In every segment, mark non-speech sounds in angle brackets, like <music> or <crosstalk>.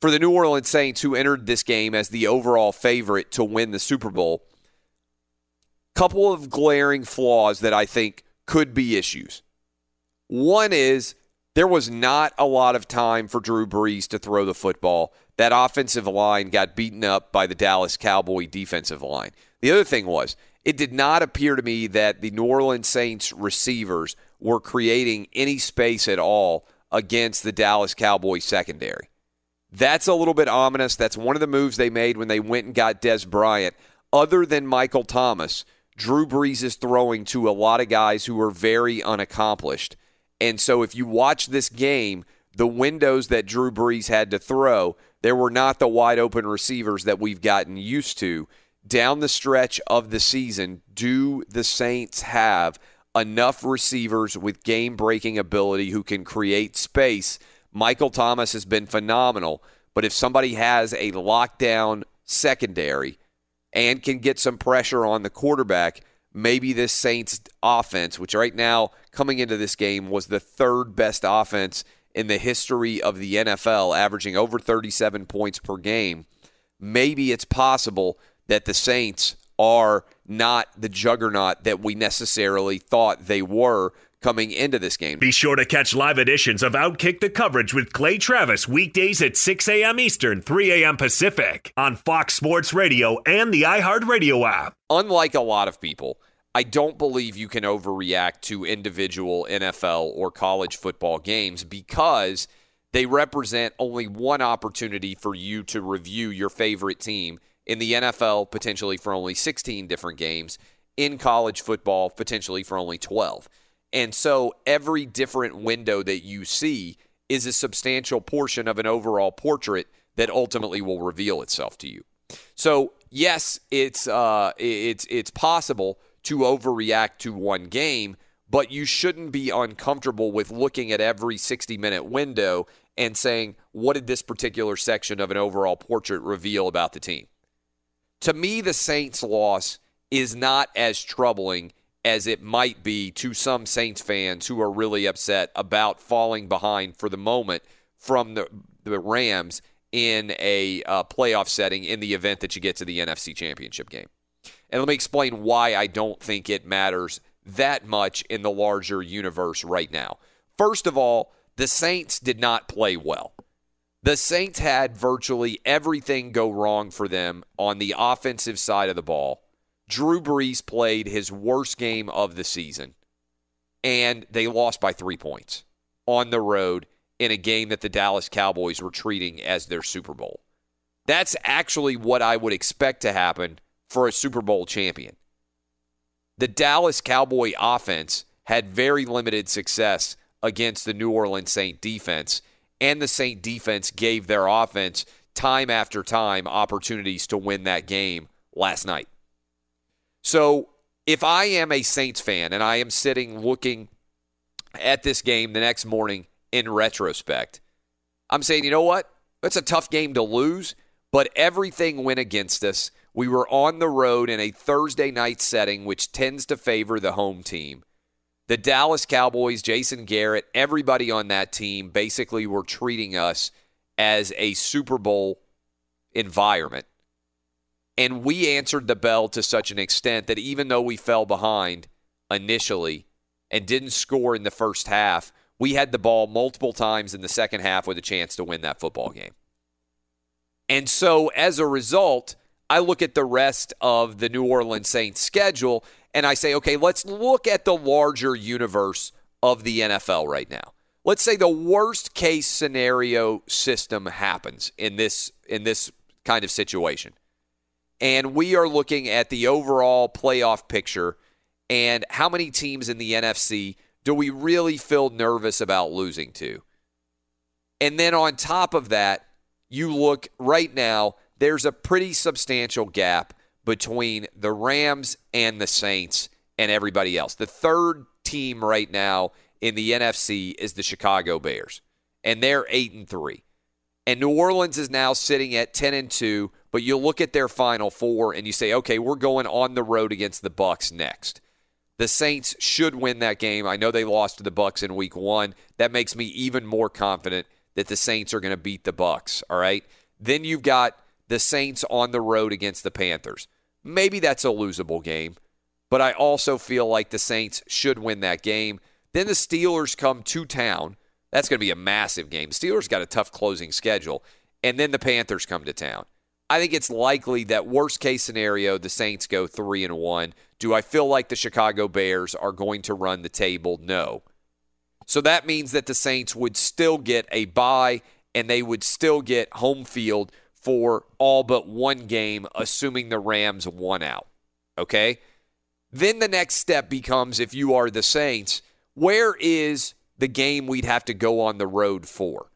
For the New Orleans Saints, who entered this game as the overall favorite to win the Super Bowl, a couple of glaring flaws that I think could be issues. One is there was not a lot of time for Drew Brees to throw the football. That offensive line got beaten up by the Dallas Cowboy defensive line. The other thing was, it did not appear to me that the New Orleans Saints receivers were creating any space at all against the Dallas Cowboys secondary. That's a little bit ominous. That's one of the moves they made when they went and got Dez Bryant. Other than Michael Thomas, Drew Brees is throwing to a lot of guys who are very unaccomplished. And so if you watch this game, the windows that Drew Brees had to throw, there were not the wide open receivers that we've gotten used to. Down the stretch of the season, do the Saints have enough receivers with game breaking ability who can create space? Michael Thomas has been phenomenal, but if somebody has a lockdown secondary and can get some pressure on the quarterback, maybe this Saints offense, which right now coming into this game was the third best offense in the history of the NFL, averaging over 37 points per game, maybe it's possible that the Saints are not the juggernaut that we necessarily thought they were coming into this game. Be sure to catch live editions of Outkick the Coverage with Clay Travis weekdays at 6 a.m. Eastern, 3 a.m. Pacific on Fox Sports Radio and the iHeartRadio app. Unlike a lot of people, I don't believe you can overreact to individual NFL or college football games because they represent only one opportunity for you to review your favorite team. In the NFL, potentially for only 16 different games. In college football, potentially for only 12. And so every different window that you see is a substantial portion of an overall portrait that ultimately will reveal itself to you. So yes, it's uh, it's it's possible to overreact to one game, but you shouldn't be uncomfortable with looking at every 60 minute window and saying, what did this particular section of an overall portrait reveal about the team? To me, the Saints' loss is not as troubling as it might be to some Saints fans who are really upset about falling behind for the moment from the, the Rams in a uh, playoff setting in the event that you get to the NFC Championship game. And let me explain why I don't think it matters that much in the larger universe right now. First of all, the Saints did not play well. The Saints had virtually everything go wrong for them on the offensive side of the ball Drew Brees played his worst game of the season. and they lost by three points on the road in a game that the Dallas Cowboys were treating as their Super Bowl. That's actually what I would expect to happen for a Super Bowl champion. The Dallas Cowboy offense had very limited success against the New Orleans Saint defense, and the Saint defense gave their offense time after time opportunities to win that game last night. So, if I am a Saints fan and I am sitting looking at this game the next morning in retrospect, I'm saying, you know what? It's a tough game to lose, but everything went against us. We were on the road in a Thursday night setting, which tends to favor the home team. The Dallas Cowboys, Jason Garrett, everybody on that team basically were treating us as a Super Bowl environment. And we answered the bell to such an extent that even though we fell behind initially and didn't score in the first half, we had the ball multiple times in the second half with a chance to win that football game. And so as a result, I look at the rest of the New Orleans Saints schedule and I say, okay, let's look at the larger universe of the NFL right now. Let's say the worst case scenario system happens in this in this kind of situation. And we are looking at the overall playoff picture and how many teams in the NFC do we really feel nervous about losing to? And then on top of that, you look right now, there's a pretty substantial gap between the Rams and the Saints and everybody else. The third team right now in the NFC is the Chicago Bears, and they're 8 and 3. And New Orleans is now sitting at 10 and 2, but you look at their final four and you say, "Okay, we're going on the road against the Bucks next." The Saints should win that game. I know they lost to the Bucks in week 1. That makes me even more confident that the Saints are going to beat the Bucks, all right? Then you've got the Saints on the road against the Panthers. Maybe that's a losable game, but I also feel like the Saints should win that game. Then the Steelers come to town. That's going to be a massive game. Steelers got a tough closing schedule, and then the Panthers come to town. I think it's likely that worst case scenario the Saints go 3 and 1. Do I feel like the Chicago Bears are going to run the table? No. So that means that the Saints would still get a bye and they would still get home field for all but one game, assuming the Rams won out. Okay? Then the next step becomes if you are the Saints, where is the game we'd have to go on the road for?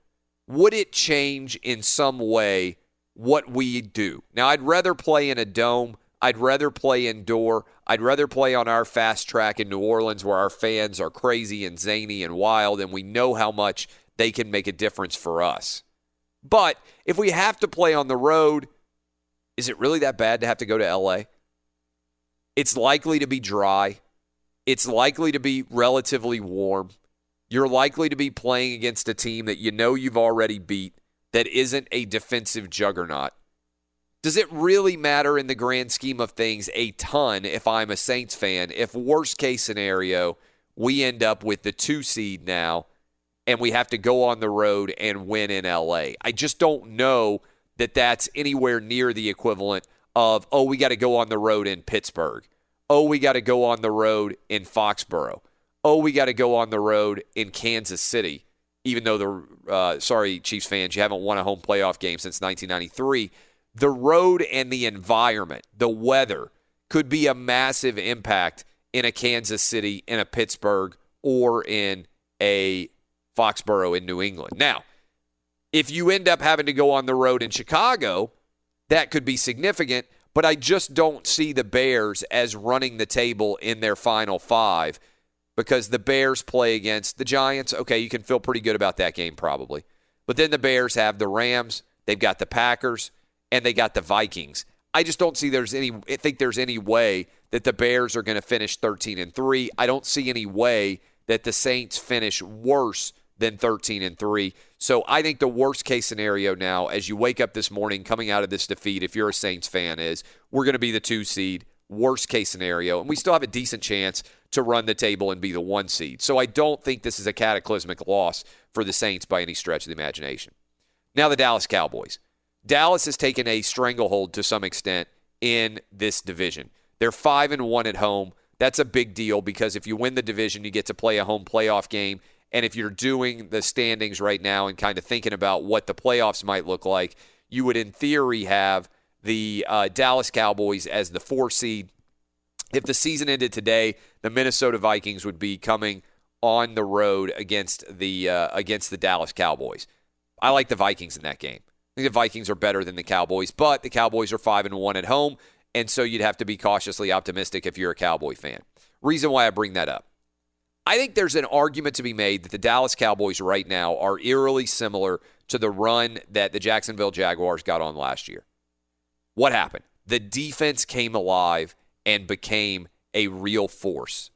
Would it change in some way what we do? Now, I'd rather play in a dome. I'd rather play indoor. I'd rather play on our fast track in New Orleans where our fans are crazy and zany and wild, and we know how much they can make a difference for us. But if we have to play on the road, is it really that bad to have to go to LA? It's likely to be dry. It's likely to be relatively warm. You're likely to be playing against a team that you know you've already beat that isn't a defensive juggernaut. Does it really matter in the grand scheme of things a ton if I'm a Saints fan? If worst case scenario, we end up with the two seed now and we have to go on the road and win in LA. I just don't know that that's anywhere near the equivalent of, oh, we got to go on the road in Pittsburgh. Oh, we got to go on the road in Foxborough. Oh, we got to go on the road in Kansas City, even though the, uh, sorry, Chiefs fans, you haven't won a home playoff game since 1993. The road and the environment, the weather, could be a massive impact in a Kansas City, in a Pittsburgh, or in a Foxborough in New England. Now, if you end up having to go on the road in Chicago, that could be significant, but I just don't see the Bears as running the table in their final five because the Bears play against the Giants. Okay, you can feel pretty good about that game probably. But then the Bears have the Rams, they've got the Packers, and they got the Vikings. I just don't see there's any I think there's any way that the Bears are going to finish 13 and 3. I don't see any way that the Saints finish worse than 13 and 3. So I think the worst case scenario now, as you wake up this morning coming out of this defeat, if you're a Saints fan, is we're going to be the two seed, worst case scenario. And we still have a decent chance to run the table and be the one seed. So I don't think this is a cataclysmic loss for the Saints by any stretch of the imagination. Now, the Dallas Cowboys. Dallas has taken a stranglehold to some extent in this division. They're 5 and 1 at home. That's a big deal because if you win the division, you get to play a home playoff game. And if you're doing the standings right now and kind of thinking about what the playoffs might look like, you would, in theory, have the uh, Dallas Cowboys as the four seed. If the season ended today, the Minnesota Vikings would be coming on the road against the uh, against the Dallas Cowboys. I like the Vikings in that game. I think the Vikings are better than the Cowboys, but the Cowboys are five and one at home, and so you'd have to be cautiously optimistic if you're a Cowboy fan. Reason why I bring that up. I think there's an argument to be made that the Dallas Cowboys right now are eerily similar to the run that the Jacksonville Jaguars got on last year. What happened? The defense came alive and became a real force.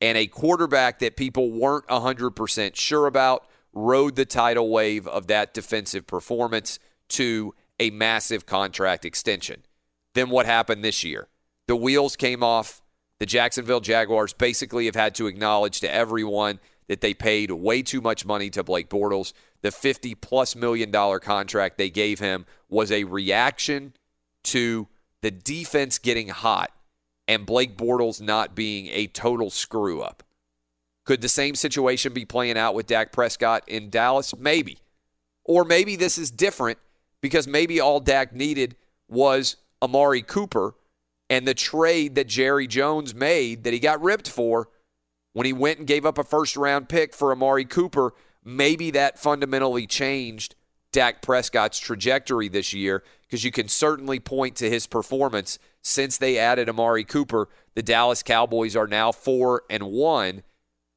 And a quarterback that people weren't 100% sure about rode the tidal wave of that defensive performance to a massive contract extension. Then what happened this year? The wheels came off. The Jacksonville Jaguars basically have had to acknowledge to everyone that they paid way too much money to Blake Bortles. The 50 plus million dollar contract they gave him was a reaction to the defense getting hot and Blake Bortles not being a total screw up. Could the same situation be playing out with Dak Prescott in Dallas? Maybe. Or maybe this is different because maybe all Dak needed was Amari Cooper and the trade that Jerry Jones made that he got ripped for when he went and gave up a first round pick for Amari Cooper. Maybe that fundamentally changed Dak Prescott's trajectory this year because you can certainly point to his performance since they added Amari Cooper. The Dallas Cowboys are now 4 and 1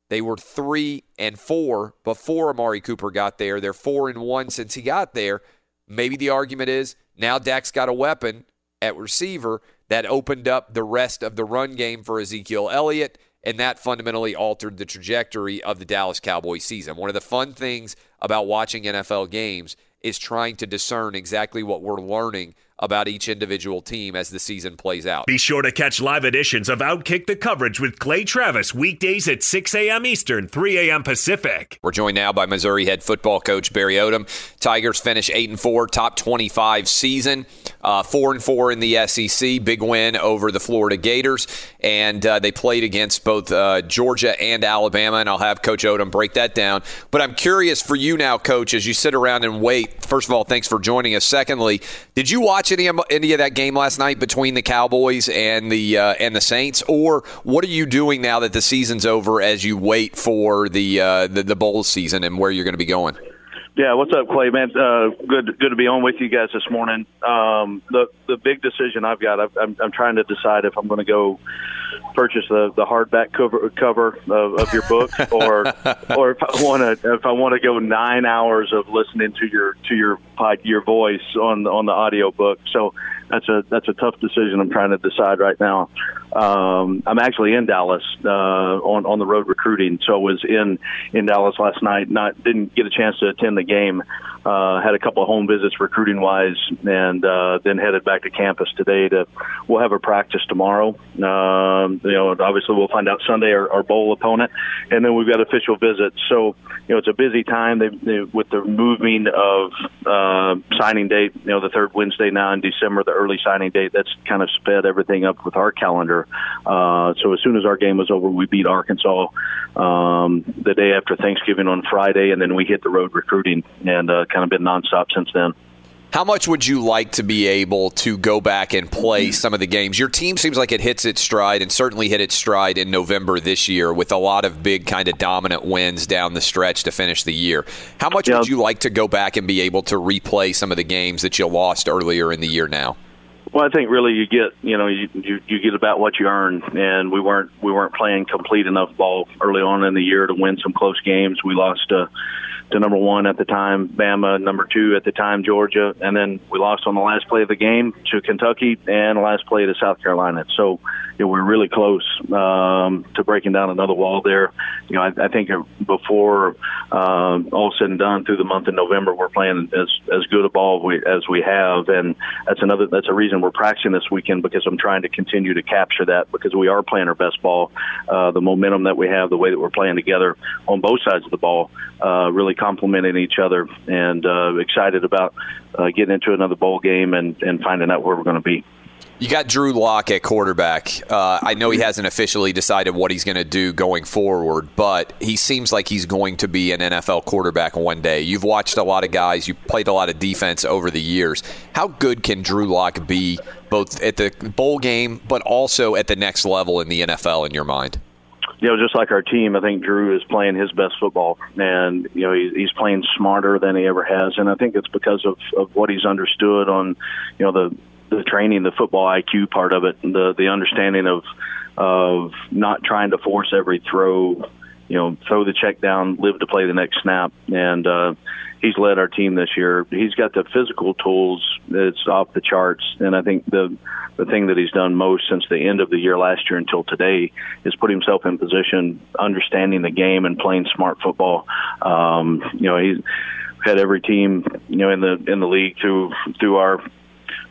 they were three and four before Amari Cooper got there. They're four and one since he got there. Maybe the argument is now Dak's got a weapon at receiver that opened up the rest of the run game for Ezekiel Elliott, and that fundamentally altered the trajectory of the Dallas Cowboys season. One of the fun things about watching NFL games is trying to discern exactly what we're learning about each individual team as the season plays out. Be sure to catch live editions of Outkick the coverage with Clay Travis weekdays at 6 a.m. Eastern, 3 a.m. Pacific. We're joined now by Missouri head football coach Barry Odom. Tigers finish 8 and 4, top 25 season, uh, 4 and 4 in the SEC, big win over the Florida Gators, and uh, they played against both uh, Georgia and Alabama. And I'll have Coach Odom break that down. But I'm curious for you now, Coach, as you sit around and wait. First of all, thanks for joining us. Secondly, did you watch any of, any of that game last night between the Cowboys and the uh, and the Saints, or what are you doing now that the season's over as you wait for the uh, the, the bowl season and where you're going to be going? Yeah, what's up, Clay? Man, uh, good good to be on with you guys this morning. Um, the the big decision I've got, I've, I'm, I'm trying to decide if I'm going to go purchase the, the hardback cover cover of, of your book, or <laughs> or if I want to if I want to go nine hours of listening to your to your pod your voice on on the audio book. So that's a that's a tough decision. I'm trying to decide right now. Um, I'm actually in Dallas uh, on on the road recruiting, so I was in in Dallas last night. Not didn't get a chance to attend the game. Uh, had a couple of home visits recruiting wise, and uh, then headed back to campus today. To we'll have a practice tomorrow. Um, you know, obviously we'll find out Sunday our, our bowl opponent, and then we've got official visits. So you know, it's a busy time they, they, with the moving of uh, signing date. You know, the third Wednesday now in December, the early signing date. That's kind of sped everything up with our calendar. Uh, so as soon as our game was over, we beat Arkansas um, the day after Thanksgiving on Friday, and then we hit the road recruiting and uh, kind of been nonstop since then. How much would you like to be able to go back and play some of the games? Your team seems like it hits its stride and certainly hit its stride in November this year with a lot of big kind of dominant wins down the stretch to finish the year. How much would you like to go back and be able to replay some of the games that you lost earlier in the year now? Well, I think really you get you know you, you you get about what you earn, and we weren't we weren't playing complete enough ball early on in the year to win some close games. We lost to to number one at the time, Bama, number two at the time, Georgia, and then we lost on the last play of the game to Kentucky and last play to South Carolina. So you know, we're really close um, to breaking down another wall there. You know, I, I think before um, all said and done, through the month of November, we're playing as as good a ball we, as we have, and that's another that's a reason we're practicing this weekend because I'm trying to continue to capture that because we are playing our best ball. Uh, the momentum that we have, the way that we're playing together on both sides of the ball, uh, really complementing each other, and uh, excited about uh, getting into another bowl game and, and finding out where we're going to be. You got Drew Lock at quarterback. Uh, I know he hasn't officially decided what he's going to do going forward, but he seems like he's going to be an NFL quarterback one day. You've watched a lot of guys, you've played a lot of defense over the years. How good can Drew Lock be both at the bowl game, but also at the next level in the NFL in your mind? you know, just like our team, I think Drew is playing his best football, and you know he, he's playing smarter than he ever has, and I think it's because of of what he's understood on, you know, the the training, the football IQ part of it, the the understanding of of not trying to force every throw, you know, throw the check down, live to play the next snap, and uh, he's led our team this year. He's got the physical tools that's off the charts, and I think the the thing that he's done most since the end of the year last year until today is put himself in position, understanding the game and playing smart football. Um, you know, he's had every team, you know, in the in the league through through our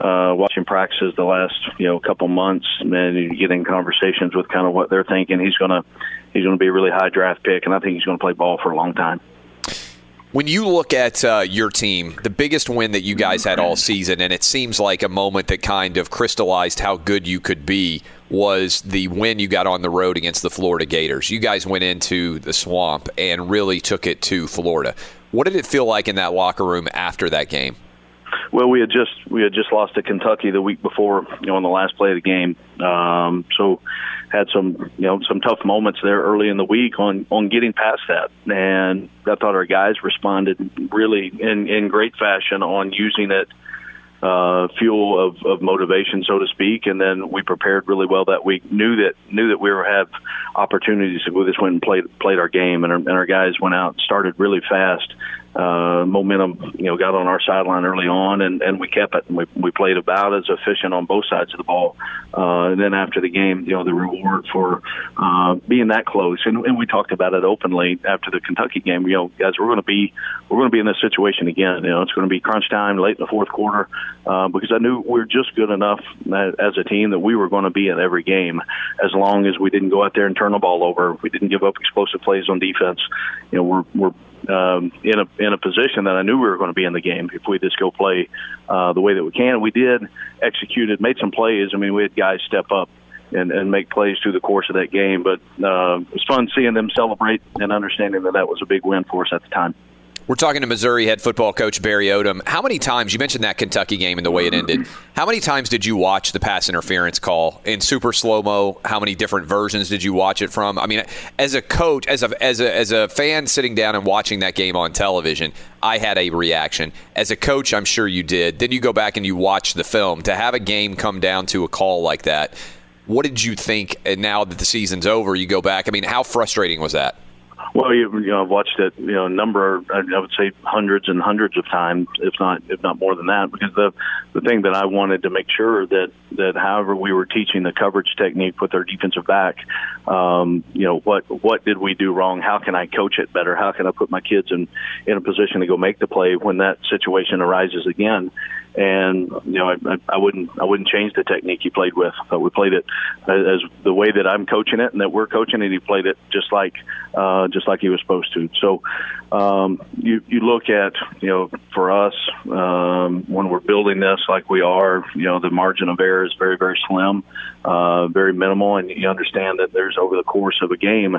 uh, watching practices the last you know couple months, and you get in conversations with kind of what they're thinking. He's gonna he's gonna be a really high draft pick, and I think he's gonna play ball for a long time. When you look at uh, your team, the biggest win that you guys had all season, and it seems like a moment that kind of crystallized how good you could be, was the win you got on the road against the Florida Gators. You guys went into the swamp and really took it to Florida. What did it feel like in that locker room after that game? Well, we had just we had just lost to Kentucky the week before, you know, on the last play of the game. Um, so had some you know some tough moments there early in the week on on getting past that, and I thought our guys responded really in in great fashion on using it uh, fuel of, of motivation, so to speak. And then we prepared really well that week. knew that knew that we were have opportunities to go this went and played played our game, and our, and our guys went out and started really fast uh, momentum, you know, got on our sideline early on, and, and we kept it. And we, we played about as efficient on both sides of the ball. Uh, and then after the game, you know, the reward for uh, being that close, and, and we talked about it openly after the Kentucky game. You know, guys, we're going to be we're going to be in this situation again. You know, it's going to be crunch time late in the fourth quarter uh, because I knew we are just good enough as a team that we were going to be in every game as long as we didn't go out there and turn the ball over. We didn't give up explosive plays on defense. You know, we're we're um, in a in a position that I knew we were going to be in the game if we just go play uh, the way that we can. We did, executed, made some plays. I mean, we had guys step up and, and make plays through the course of that game. But uh, it was fun seeing them celebrate and understanding that that was a big win for us at the time. We're talking to Missouri head football coach Barry Odom. How many times, you mentioned that Kentucky game and the way it ended, how many times did you watch the pass interference call in super slow mo? How many different versions did you watch it from? I mean, as a coach, as a, as a, as a fan sitting down and watching that game on television, I had a reaction. As a coach, I'm sure you did. Then you go back and you watch the film. To have a game come down to a call like that, what did you think? And now that the season's over, you go back. I mean, how frustrating was that? Well, you, you know, I've watched it, you know, a number, I would say hundreds and hundreds of times, if not, if not more than that, because the, the thing that I wanted to make sure that, that however we were teaching the coverage technique with our defensive back, um, you know, what, what did we do wrong? How can I coach it better? How can I put my kids in, in a position to go make the play when that situation arises again? And you know I, I wouldn't I wouldn't change the technique he played with. But we played it as the way that I'm coaching it, and that we're coaching it. He played it just like uh, just like he was supposed to. So um, you you look at you know for us um, when we're building this like we are, you know the margin of error is very very slim, uh, very minimal, and you understand that there's over the course of a game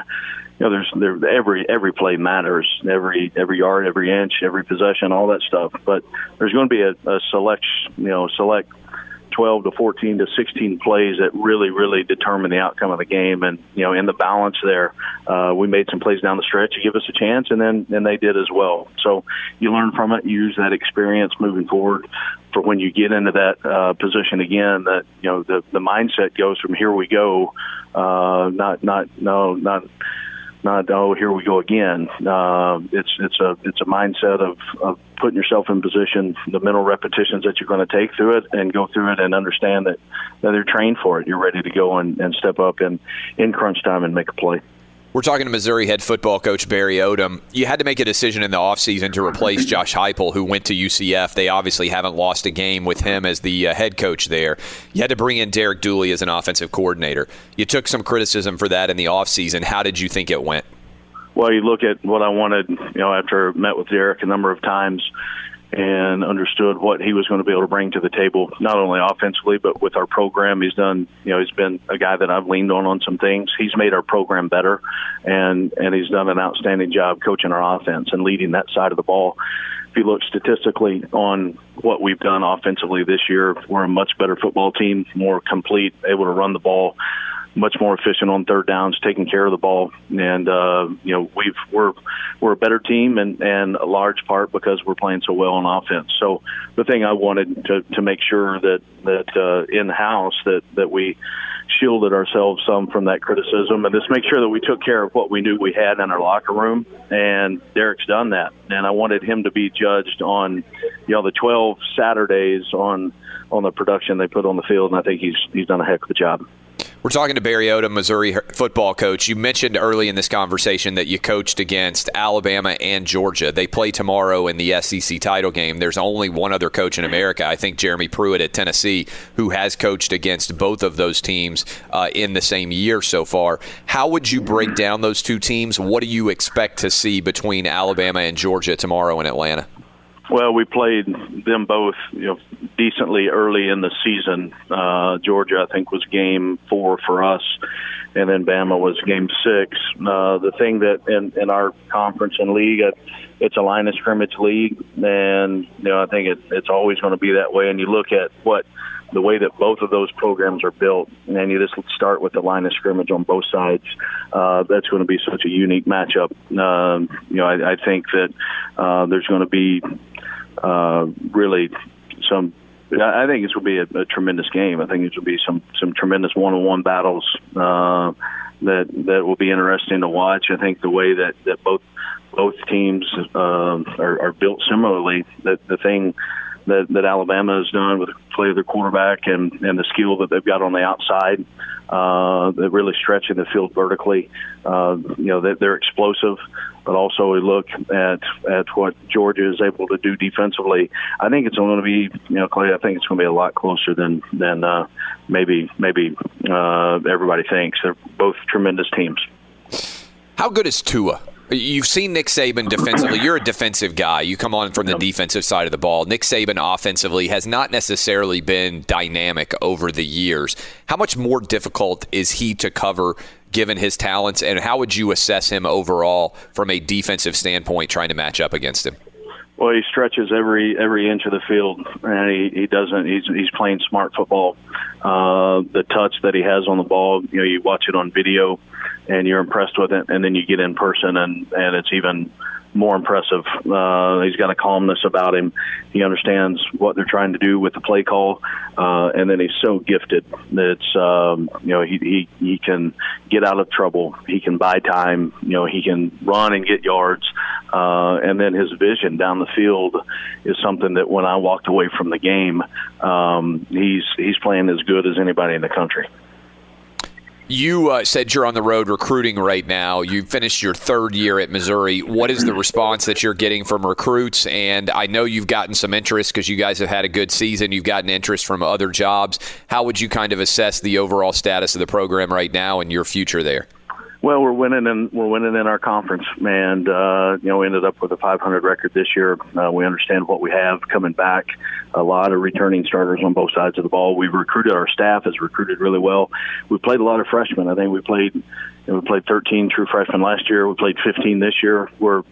you know, there's there every every play matters, every every yard, every inch, every possession, all that stuff. But there's going to be a, a select, you know, select 12 to 14 to 16 plays that really, really determine the outcome of the game. And you know, in the balance there, uh, we made some plays down the stretch to give us a chance, and then and they did as well. So you learn from it, use that experience moving forward for when you get into that uh, position again. That you know the the mindset goes from here we go, uh, not not no not not oh here we go again. Uh, it's it's a it's a mindset of, of putting yourself in position, the mental repetitions that you're going to take through it, and go through it, and understand that that they're trained for it. You're ready to go and, and step up in in crunch time and make a play. We're talking to Missouri head football coach Barry Odom. You had to make a decision in the offseason to replace Josh Heupel, who went to UCF. They obviously haven't lost a game with him as the uh, head coach there. You had to bring in Derek Dooley as an offensive coordinator. You took some criticism for that in the offseason. How did you think it went? Well, you look at what I wanted, you know, after I met with Derek a number of times, and understood what he was going to be able to bring to the table, not only offensively but with our program. He's done, you know, he's been a guy that I've leaned on on some things. He's made our program better, and and he's done an outstanding job coaching our offense and leading that side of the ball. If you look statistically on what we've done offensively this year, we're a much better football team, more complete, able to run the ball much more efficient on third downs, taking care of the ball, and uh, you know we've we're we're a better team, and and a large part because we're playing so well on offense. So the thing I wanted to to make sure that that uh, in house that that we shielded ourselves some from that criticism and just make sure that we took care of what we knew we had in our locker room and Derek's done that and I wanted him to be judged on you know the 12 Saturdays on on the production they put on the field and I think he's he's done a heck of a job. We're talking to Barry Odom, Missouri football coach. You mentioned early in this conversation that you coached against Alabama and Georgia. They play tomorrow in the SEC title game. There's only one other coach in America, I think Jeremy Pruitt at Tennessee, who has coached against both of those teams uh, in the same year so far. How would you break down those two teams? What do you expect to see between Alabama and Georgia tomorrow in Atlanta? Well, we played them both, you know, decently early in the season. Uh, Georgia, I think, was game four for us, and then Bama was game six. Uh, the thing that in, in our conference and league, it's a line of scrimmage league, and you know, I think it, it's always going to be that way. And you look at what the way that both of those programs are built, and you just start with the line of scrimmage on both sides. Uh, that's going to be such a unique matchup. Um, you know, I, I think that uh, there's going to be uh, really some. I think this will be a, a tremendous game. I think it will be some some tremendous one-on-one battles uh, that that will be interesting to watch. I think the way that that both both teams uh, are, are built similarly. That the thing that, that Alabama has done with play of their quarterback and, and the skill that they've got on the outside. Uh, they're really stretching the field vertically. Uh, you know, they, they're explosive, but also we look at at what Georgia is able to do defensively. I think it's going to be, you know, Clay. I think it's going to be a lot closer than than uh, maybe maybe uh, everybody thinks. They're both tremendous teams. How good is Tua? You've seen Nick Saban defensively. You're a defensive guy. You come on from the defensive side of the ball. Nick Saban offensively has not necessarily been dynamic over the years. How much more difficult is he to cover given his talents, and how would you assess him overall from a defensive standpoint trying to match up against him? Well, he stretches every every inch of the field, and he, he doesn't. He's he's playing smart football. Uh, the touch that he has on the ball, you know, you watch it on video, and you're impressed with it, and then you get in person, and and it's even more impressive. Uh, he's got a calmness about him. He understands what they're trying to do with the play call, uh, and then he's so gifted that um, you know he, he he can get out of trouble. He can buy time. You know he can run and get yards, uh, and then his vision down the field is something that when I walked away from the game, um, he's he's playing as good as anybody in the country. You uh, said you're on the road recruiting right now. You finished your third year at Missouri. What is the response that you're getting from recruits? And I know you've gotten some interest because you guys have had a good season. You've gotten interest from other jobs. How would you kind of assess the overall status of the program right now and your future there? Well, we're winning and we're winning in our conference, and uh, you know we ended up with a 500 record this year. Uh, we understand what we have coming back. A lot of returning starters on both sides of the ball. We've recruited our staff has recruited really well. We played a lot of freshmen. I think we played you know, we played 13 true freshmen last year. We played 15 this year. We're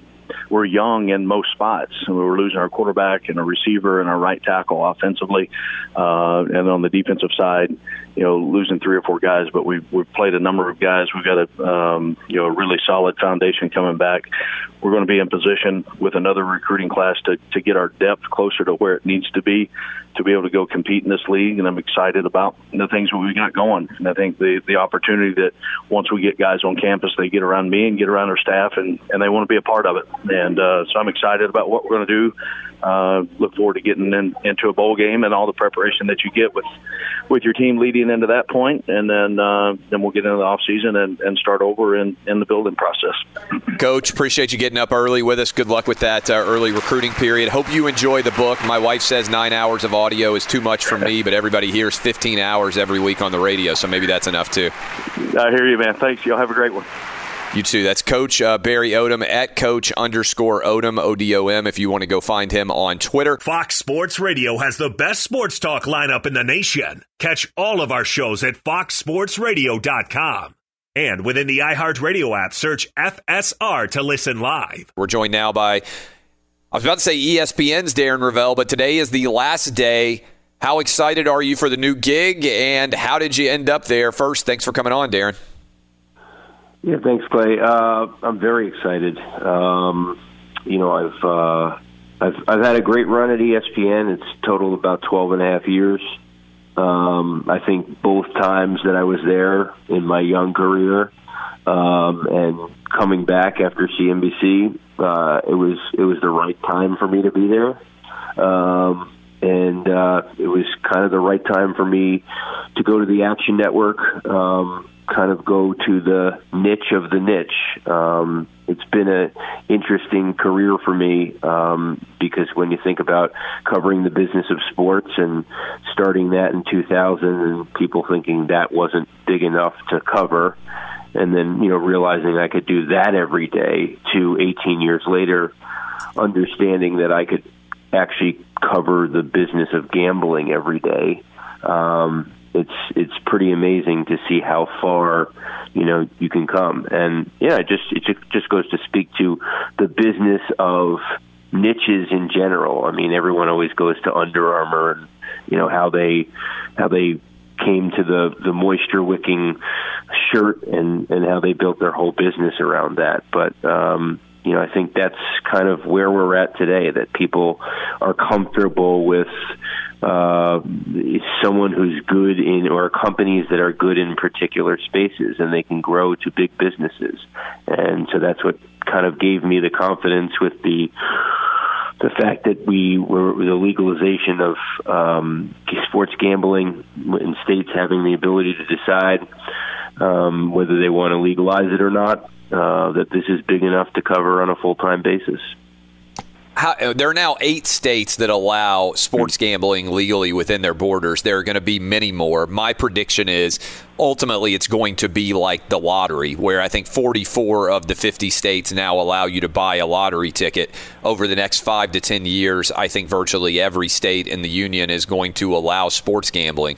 we're young in most spots. We were losing our quarterback and a receiver and our right tackle offensively, uh, and on the defensive side, you know, losing three or four guys. But we we've played a number of guys. We've got a um, you know a really solid foundation coming back. We're going to be in position with another recruiting class to to get our depth closer to where it needs to be to be able to go compete in this league, and I'm excited about the things that we got going. And I think the the opportunity that once we get guys on campus, they get around me and get around our staff, and and they want to be a part of it. And uh, so I'm excited about what we're going to do. Uh, look forward to getting in, into a bowl game and all the preparation that you get with with your team leading into that point, and then uh, then we'll get into the off season and, and start over in, in the building process. Coach, appreciate you getting up early with us. Good luck with that uh, early recruiting period. Hope you enjoy the book. My wife says nine hours of audio is too much for me, but everybody hears 15 hours every week on the radio, so maybe that's enough too. I hear you, man. Thanks. Y'all have a great one. You too. That's Coach uh, Barry Odom at Coach underscore Odom O D O M. If you want to go find him on Twitter. Fox Sports Radio has the best sports talk lineup in the nation. Catch all of our shows at foxsportsradio.com. And within the iHeartRadio app, search FSR to listen live. We're joined now by, I was about to say ESPN's Darren Rovell, but today is the last day. How excited are you for the new gig, and how did you end up there? First, thanks for coming on, Darren. Yeah, thanks, Clay. Uh, I'm very excited. Um, you know, I've, uh, I've I've had a great run at ESPN. It's totaled about 12 and a half years. Um, I think both times that I was there in my young career, um, and coming back after CNBC, uh, it was it was the right time for me to be there. Um, and uh, it was kind of the right time for me to go to the Action Network. Um, kind of go to the niche of the niche. Um, it's been an interesting career for me um, because when you think about covering the business of sports and starting that in 2000 and people thinking that wasn't big enough to cover, and then you know realizing I could do that every day to 18 years later, understanding that I could actually cover the business of gambling every day. Um, it's it's pretty amazing to see how far you know you can come. And yeah it just it just goes to speak to the business of niches in general. I mean everyone always goes to Under Armour and you know how they how they came to the the moisture wicking shirt and and how they built their whole business around that. But um you know, I think that's kind of where we're at today. That people are comfortable with uh, someone who's good in, or companies that are good in particular spaces, and they can grow to big businesses. And so that's what kind of gave me the confidence with the the fact that we were the legalization of um, sports gambling in states having the ability to decide um, whether they want to legalize it or not. Uh, that this is big enough to cover on a full time basis. How, uh, there are now eight states that allow sports gambling legally within their borders. There are going to be many more. My prediction is ultimately it's going to be like the lottery, where I think 44 of the 50 states now allow you to buy a lottery ticket. Over the next five to 10 years, I think virtually every state in the union is going to allow sports gambling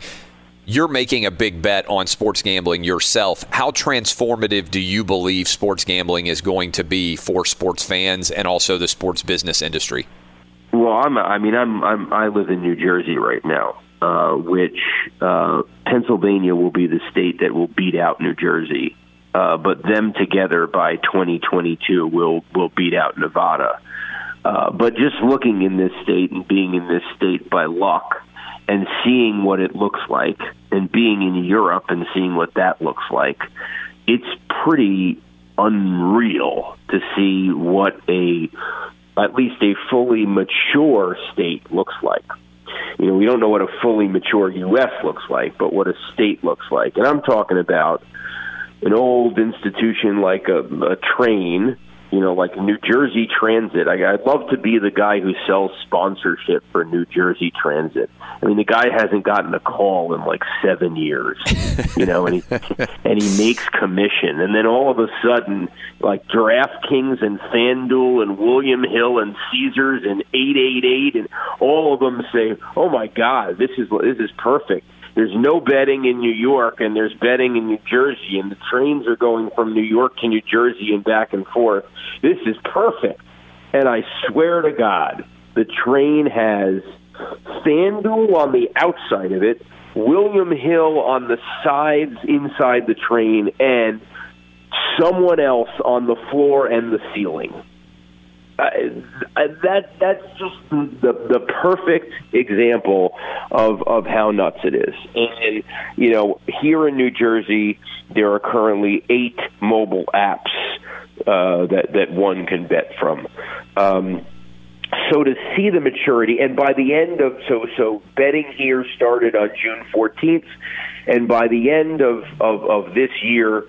you're making a big bet on sports gambling yourself. How transformative do you believe sports gambling is going to be for sports fans and also the sports business industry? Well, I'm. I mean, I'm. I'm I live in New Jersey right now, uh, which uh, Pennsylvania will be the state that will beat out New Jersey. Uh, but them together by 2022 will will beat out Nevada. Uh, but just looking in this state and being in this state by luck, and seeing what it looks like and being in Europe and seeing what that looks like, it's pretty unreal to see what a at least a fully mature state looks like. You know, we don't know what a fully mature US looks like, but what a state looks like. And I'm talking about an old institution like a, a train you know, like New Jersey Transit. I, I'd love to be the guy who sells sponsorship for New Jersey Transit. I mean, the guy hasn't gotten a call in like seven years, you know, and he <laughs> and he makes commission, and then all of a sudden, like DraftKings and FanDuel and William Hill and Caesars and eight eight eight, and all of them say, "Oh my God, this is this is perfect." There's no betting in New York and there's betting in New Jersey and the trains are going from New York to New Jersey and back and forth. This is perfect. And I swear to God, the train has FanDuel on the outside of it, William Hill on the sides inside the train, and someone else on the floor and the ceiling that that's just the the perfect example of of how nuts it is. And you know, here in New Jersey, there are currently eight mobile apps uh, that that one can bet from. Um, so to see the maturity, and by the end of so so betting here started on June 14th, and by the end of of, of this year,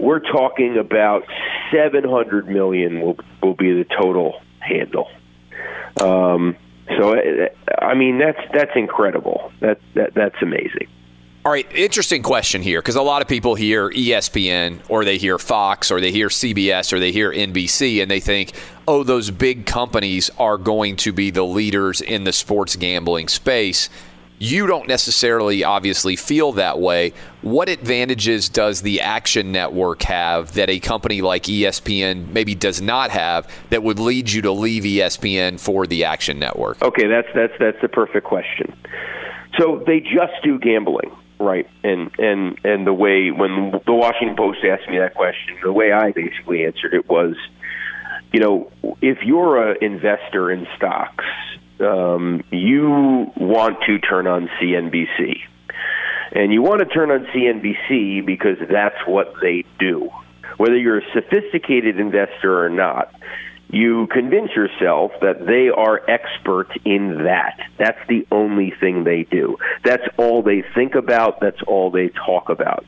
we're talking about 700 million will will be the total handle. Um, so I mean that's that's incredible. That that that's amazing. All right, interesting question here because a lot of people hear ESPN or they hear Fox or they hear CBS or they hear NBC and they think, oh, those big companies are going to be the leaders in the sports gambling space. You don't necessarily obviously feel that way. What advantages does the Action Network have that a company like ESPN maybe does not have that would lead you to leave ESPN for the Action Network? Okay, that's that's that's the perfect question. So they just do gambling. Right, and and and the way when the Washington Post asked me that question, the way I basically answered it was, you know, if you're an investor in stocks, um, you want to turn on CNBC, and you want to turn on CNBC because that's what they do. Whether you're a sophisticated investor or not, you convince yourself that they are experts in that. That's the only thing they do. That's all they think about. That's all they talk about.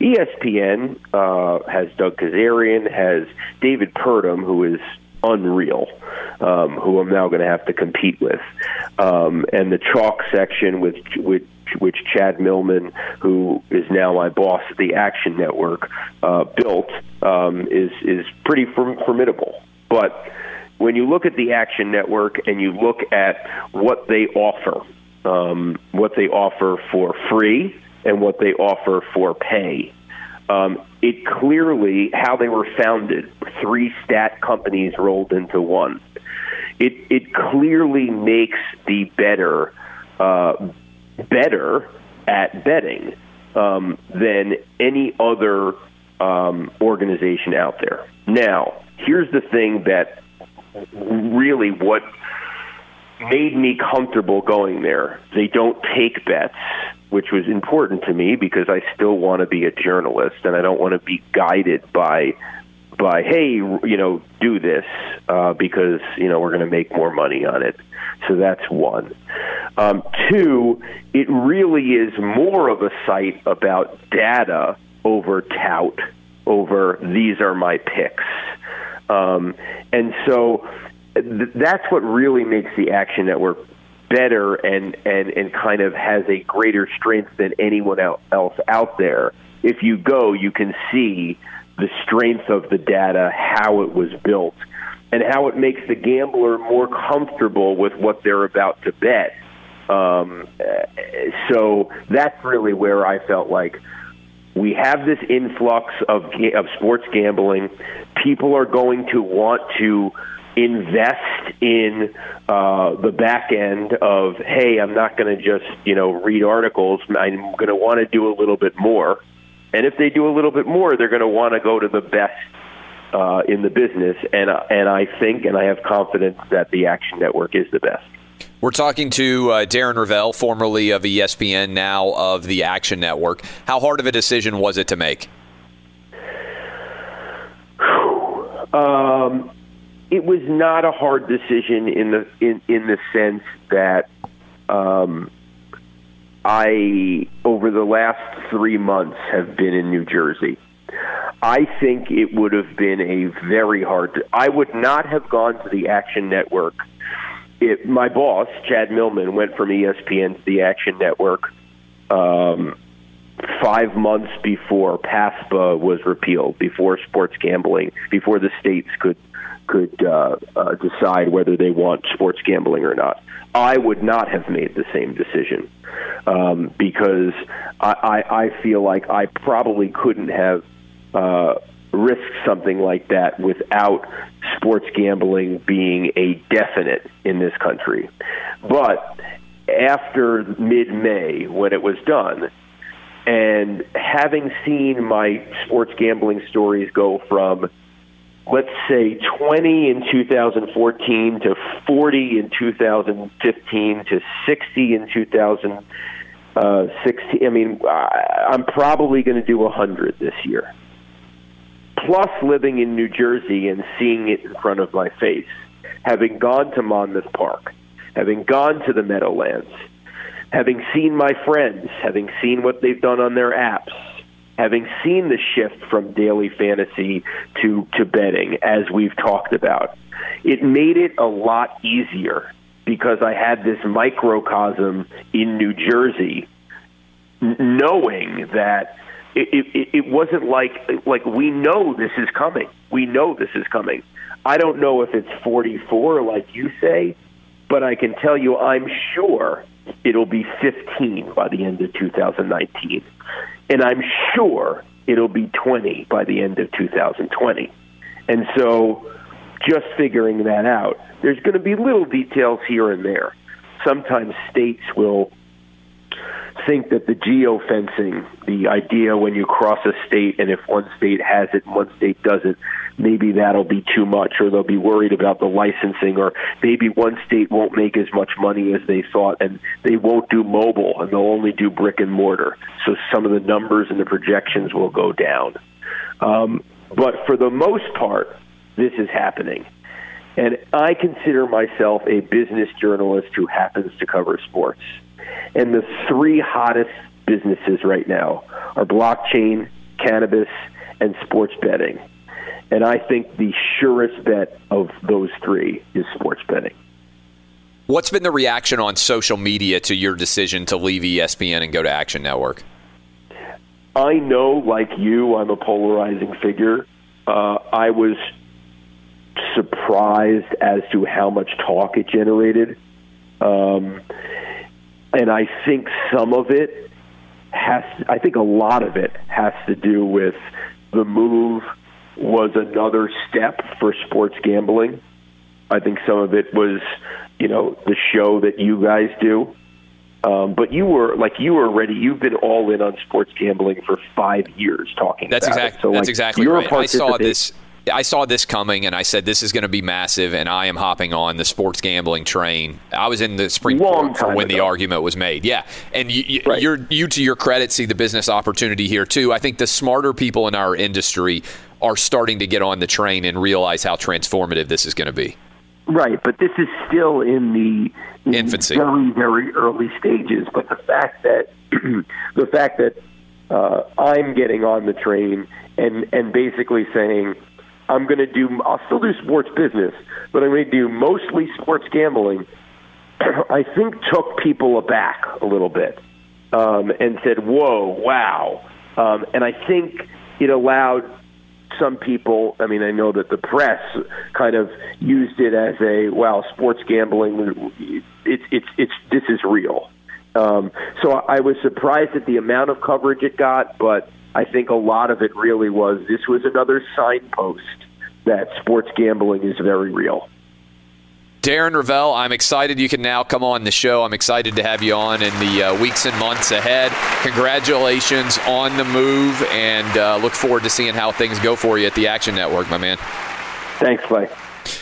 ESPN uh, has Doug Kezirian, has David Purdum, who is unreal, um, who I'm now going to have to compete with, um, and the chalk section with with which Chad Millman, who is now my boss at the Action Network, uh, built, um, is is pretty formidable. But when you look at the Action Network and you look at what they offer, um, what they offer for free and what they offer for pay, um, it clearly how they were founded three stat companies rolled into one. It it clearly makes the better uh, better at betting um, than any other um, organization out there. Now, here's the thing that really what made me comfortable going there. They don't take bets, which was important to me because I still want to be a journalist and I don't want to be guided by by hey, you know, do this uh, because you know we're going to make more money on it. So that's one. Um, two, it really is more of a site about data over tout, over these are my picks. Um, and so th- that's what really makes the Action Network better and, and, and kind of has a greater strength than anyone else out there. If you go, you can see the strength of the data, how it was built, and how it makes the gambler more comfortable with what they're about to bet. Um, so that's really where I felt like we have this influx of of sports gambling. People are going to want to invest in uh, the back end of hey, I'm not going to just you know read articles. I'm going to want to do a little bit more. And if they do a little bit more, they're going to want to go to the best uh, in the business. And uh, and I think and I have confidence that the Action Network is the best. We're talking to uh, Darren Rovell, formerly of ESPN, now of the Action Network. How hard of a decision was it to make? Um, it was not a hard decision in the in, in the sense that um, I over the last three months have been in New Jersey. I think it would have been a very hard. I would not have gone to the Action Network it, my boss, Chad Millman, went from ESPN to the Action Network um, five months before PASPA was repealed, before sports gambling, before the states could could uh, uh, decide whether they want sports gambling or not. I would not have made the same decision um, because I, I, I feel like I probably couldn't have uh, risk something like that without sports gambling being a definite in this country. But after mid May, when it was done, and having seen my sports gambling stories go from let's say 20 in 2014 to 40 in 2015 to 60 in 2016 i mean i'm probably going to do 100 this year. Plus living in New Jersey and seeing it in front of my face, having gone to Monmouth Park, having gone to the Meadowlands, having seen my friends, having seen what they've done on their apps, having seen the shift from daily fantasy to, to betting, as we've talked about, it made it a lot easier because I had this microcosm in New Jersey knowing that it, it, it wasn't like like we know this is coming. We know this is coming. I don't know if it's 44 like you say, but I can tell you I'm sure it'll be 15 by the end of 2019. And I'm sure it'll be 20 by the end of 2020. And so just figuring that out, there's going to be little details here and there. Sometimes states will think that the geofencing, the idea when you cross a state and if one state has it and one state doesn't, maybe that'll be too much or they'll be worried about the licensing or maybe one state won't make as much money as they thought and they won't do mobile and they'll only do brick and mortar. So some of the numbers and the projections will go down. Um, but for the most part, this is happening. And I consider myself a business journalist who happens to cover sports. And the three hottest businesses right now are blockchain, cannabis, and sports betting. And I think the surest bet of those three is sports betting. What's been the reaction on social media to your decision to leave ESPN and go to Action Network? I know, like you, I'm a polarizing figure. Uh, I was surprised as to how much talk it generated. Um, and I think some of it has, I think a lot of it has to do with the move was another step for sports gambling. I think some of it was, you know, the show that you guys do. Um, but you were like you were ready. You've been all in on sports gambling for five years, talking. That's about exactly it. So, that's like, exactly your right. I saw this. I saw this coming, and I said this is going to be massive, and I am hopping on the sports gambling train. I was in the spring Long for when the argument was made. Yeah, and you, Right. you're you to your credit see the business opportunity here too. I think the smarter people in our industry are starting to get on the train and realize how transformative this is going to be. Right, but this is still in the in Infancy. very very early stages. But the fact that <clears throat> the fact that uh, I'm getting on the train and and basically saying I'm going to do I'll still do sports business, but I'm going to do mostly sports gambling. <clears throat> I think took people aback a little bit um, and said, "Whoa, wow!" Um, and I think it allowed some people. I mean, I know that the press kind of used it as a "Wow, sports gambling. It's it's it's this is real." Um, so I was surprised at the amount of coverage it got, but I think a lot of it really was this was another signpost that sports gambling is very real. Darren Rovell, I'm excited you can now come on the show. I'm excited to have you on in the uh, weeks and months ahead. Congratulations on the move, and uh, look forward to seeing how things go for you at the Action Network, my man. Thanks, Clay.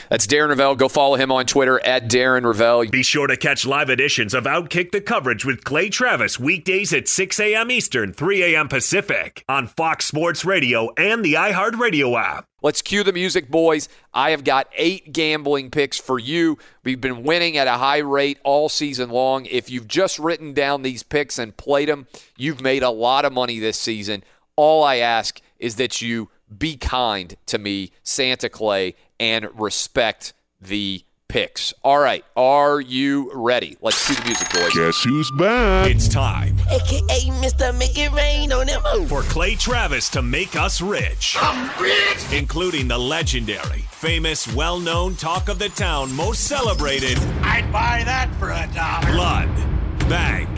That's Darren Rovell. Go follow him on Twitter at Darren Rovell. Be sure to catch live editions of Outkick the Coverage with Clay Travis weekdays at 6 a.m. Eastern, 3 a.m. Pacific on Fox Sports Radio and the iHeartRadio app. Let's cue the music, boys. I have got eight gambling picks for you. We've been winning at a high rate all season long. If you've just written down these picks and played them, you've made a lot of money this season. All I ask is that you be kind to me, Santa Clay, and respect the picks. All right, are you ready? Let's cue the music, boys. Guess who's back? It's time AKA Mr. Make It Rain on them. for Clay Travis to make us rich, I'm rich. including the legendary, famous, well known talk of the town, most celebrated I'd buy that for a dollar. Blood Bank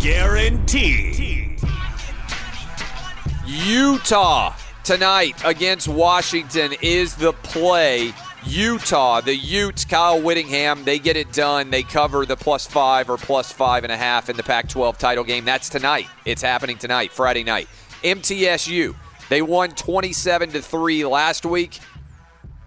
Guarantee. Utah tonight against Washington is the play. Utah, the Utes, Kyle Whittingham, they get it done. They cover the plus five or plus five and a half in the Pac 12 title game. That's tonight. It's happening tonight, Friday night. MTSU, they won 27 to 3 last week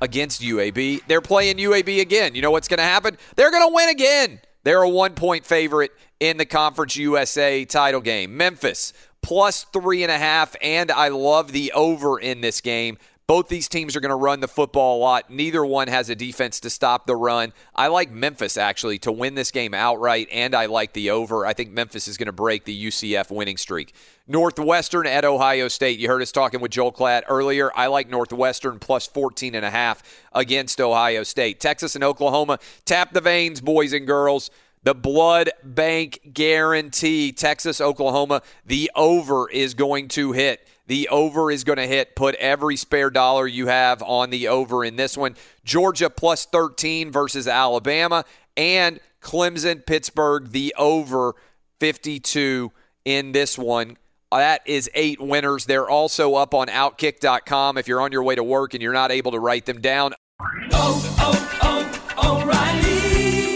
against UAB. They're playing UAB again. You know what's going to happen? They're going to win again. They're a one point favorite in the Conference USA title game. Memphis plus three and a half, and I love the over in this game. Both these teams are going to run the football a lot. Neither one has a defense to stop the run. I like Memphis actually to win this game outright, and I like the over. I think Memphis is going to break the UCF winning streak. Northwestern at Ohio State. You heard us talking with Joel Klatt earlier. I like Northwestern plus 14 and a half against Ohio State. Texas and Oklahoma tap the veins, boys and girls. The blood bank guarantee. Texas, Oklahoma, the over is going to hit. The over is going to hit. Put every spare dollar you have on the over in this one. Georgia plus 13 versus Alabama. And Clemson, Pittsburgh, the over 52 in this one. That is eight winners. They're also up on outkick.com if you're on your way to work and you're not able to write them down. Oh, oh.